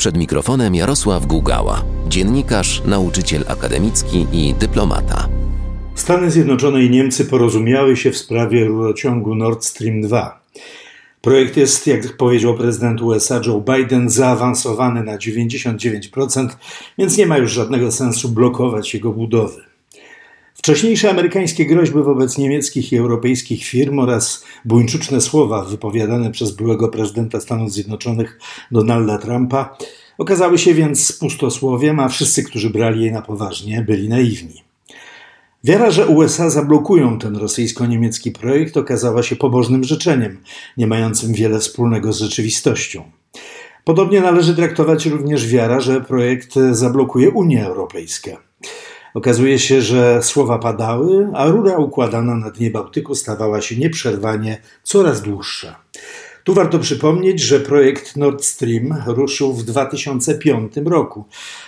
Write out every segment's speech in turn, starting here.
Przed mikrofonem Jarosław Gugała, dziennikarz, nauczyciel akademicki i dyplomata. Stany Zjednoczone i Niemcy porozumiały się w sprawie rurociągu Nord Stream 2. Projekt jest, jak powiedział prezydent USA Joe Biden, zaawansowany na 99%, więc nie ma już żadnego sensu blokować jego budowy. Wcześniejsze amerykańskie groźby wobec niemieckich i europejskich firm oraz buńczuczne słowa wypowiadane przez byłego prezydenta Stanów Zjednoczonych Donalda Trumpa okazały się więc pustosłowiem, a wszyscy, którzy brali je na poważnie, byli naiwni. Wiara, że USA zablokują ten rosyjsko-niemiecki projekt, okazała się pobożnym życzeniem, nie mającym wiele wspólnego z rzeczywistością. Podobnie należy traktować również wiara, że projekt zablokuje Unię Europejską. Okazuje się, że słowa padały, a rura układana na dnie Bałtyku stawała się nieprzerwanie coraz dłuższa. Tu warto przypomnieć, że projekt Nord Stream ruszył w 2005 roku,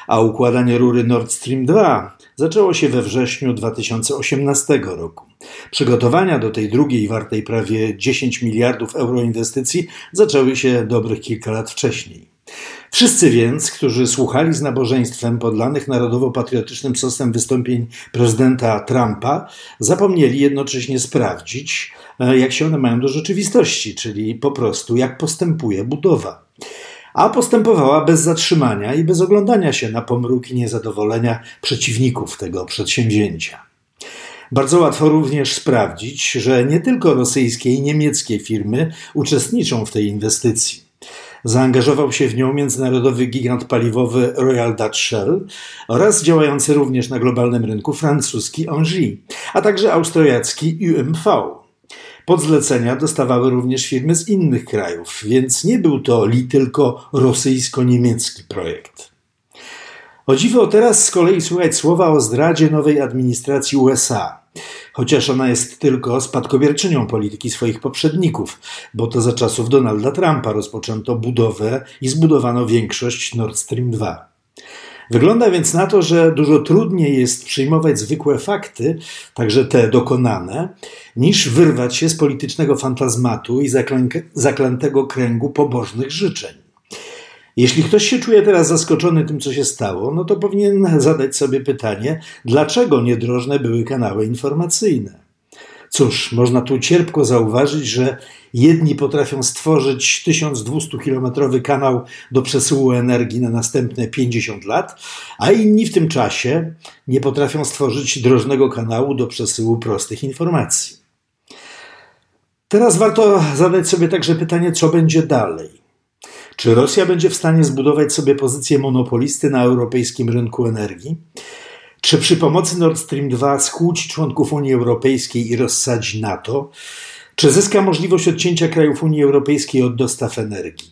a układanie rury Nord Stream 2 zaczęło się we wrześniu 2018 roku. Przygotowania do tej drugiej, wartej prawie 10 miliardów euro inwestycji zaczęły się dobrych kilka lat wcześniej. Wszyscy więc, którzy słuchali z nabożeństwem podlanych narodowo-patriotycznym sosem wystąpień prezydenta Trumpa, zapomnieli jednocześnie sprawdzić, e, jak się one mają do rzeczywistości, czyli po prostu jak postępuje budowa. A postępowała bez zatrzymania i bez oglądania się na pomruki niezadowolenia przeciwników tego przedsięwzięcia. Bardzo łatwo również sprawdzić, że nie tylko rosyjskie i niemieckie firmy uczestniczą w tej inwestycji. Zaangażował się w nią międzynarodowy gigant paliwowy Royal Dutch Shell oraz działający również na globalnym rynku francuski Engie, a także austriacki UMV. Pod zlecenia dostawały również firmy z innych krajów, więc nie był to li tylko rosyjsko-niemiecki projekt. O dziwo teraz z kolei słychać słowa o zdradzie nowej administracji USA – chociaż ona jest tylko spadkobierczynią polityki swoich poprzedników, bo to za czasów Donalda Trumpa rozpoczęto budowę i zbudowano większość Nord Stream 2. Wygląda więc na to, że dużo trudniej jest przyjmować zwykłe fakty, także te dokonane, niż wyrwać się z politycznego fantazmatu i zaklętego kręgu pobożnych życzeń. Jeśli ktoś się czuje teraz zaskoczony tym, co się stało, no to powinien zadać sobie pytanie, dlaczego niedrożne były kanały informacyjne. Cóż, można tu cierpko zauważyć, że jedni potrafią stworzyć 1200-kilometrowy kanał do przesyłu energii na następne 50 lat, a inni w tym czasie nie potrafią stworzyć drożnego kanału do przesyłu prostych informacji. Teraz warto zadać sobie także pytanie, co będzie dalej. Czy Rosja będzie w stanie zbudować sobie pozycję monopolisty na europejskim rynku energii? Czy przy pomocy Nord Stream 2 skłóci członków Unii Europejskiej i rozsadzi NATO? Czy zyska możliwość odcięcia krajów Unii Europejskiej od dostaw energii?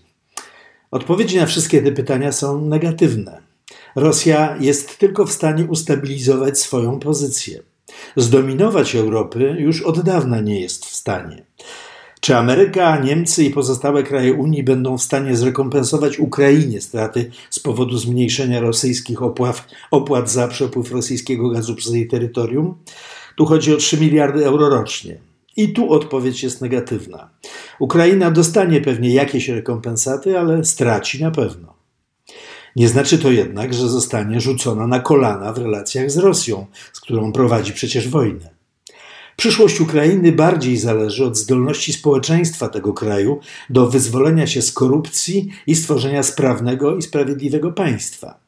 Odpowiedzi na wszystkie te pytania są negatywne. Rosja jest tylko w stanie ustabilizować swoją pozycję. Zdominować Europy już od dawna nie jest w stanie. Czy Ameryka, Niemcy i pozostałe kraje Unii będą w stanie zrekompensować Ukrainie straty z powodu zmniejszenia rosyjskich opłat, opłat za przepływ rosyjskiego gazu przez jej terytorium? Tu chodzi o 3 miliardy euro rocznie. I tu odpowiedź jest negatywna. Ukraina dostanie pewnie jakieś rekompensaty, ale straci na pewno. Nie znaczy to jednak, że zostanie rzucona na kolana w relacjach z Rosją, z którą prowadzi przecież wojnę. Przyszłość Ukrainy bardziej zależy od zdolności społeczeństwa tego kraju do wyzwolenia się z korupcji i stworzenia sprawnego i sprawiedliwego państwa.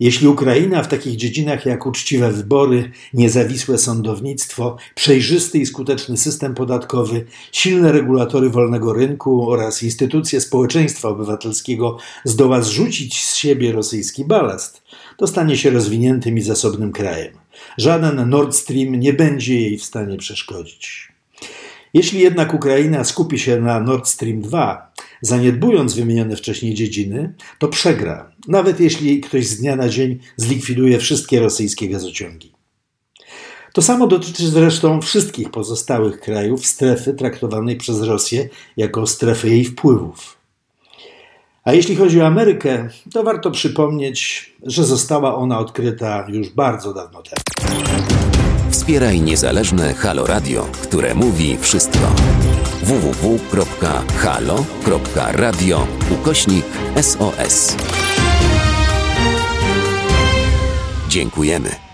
Jeśli Ukraina w takich dziedzinach jak uczciwe wybory, niezawisłe sądownictwo, przejrzysty i skuteczny system podatkowy, silne regulatory wolnego rynku oraz instytucje społeczeństwa obywatelskiego zdoła zrzucić z siebie rosyjski balast, to stanie się rozwiniętym i zasobnym krajem. Żaden Nord Stream nie będzie jej w stanie przeszkodzić. Jeśli jednak Ukraina skupi się na Nord Stream 2, zaniedbując wymienione wcześniej dziedziny, to przegra, nawet jeśli ktoś z dnia na dzień zlikwiduje wszystkie rosyjskie gazociągi. To samo dotyczy zresztą wszystkich pozostałych krajów strefy traktowanej przez Rosję jako strefy jej wpływów. A jeśli chodzi o Amerykę, to warto przypomnieć, że została ona odkryta już bardzo dawno temu. Wspieraj niezależne Halo Radio, które mówi wszystko. www.halo.radio ukośnik SOS. Dziękujemy.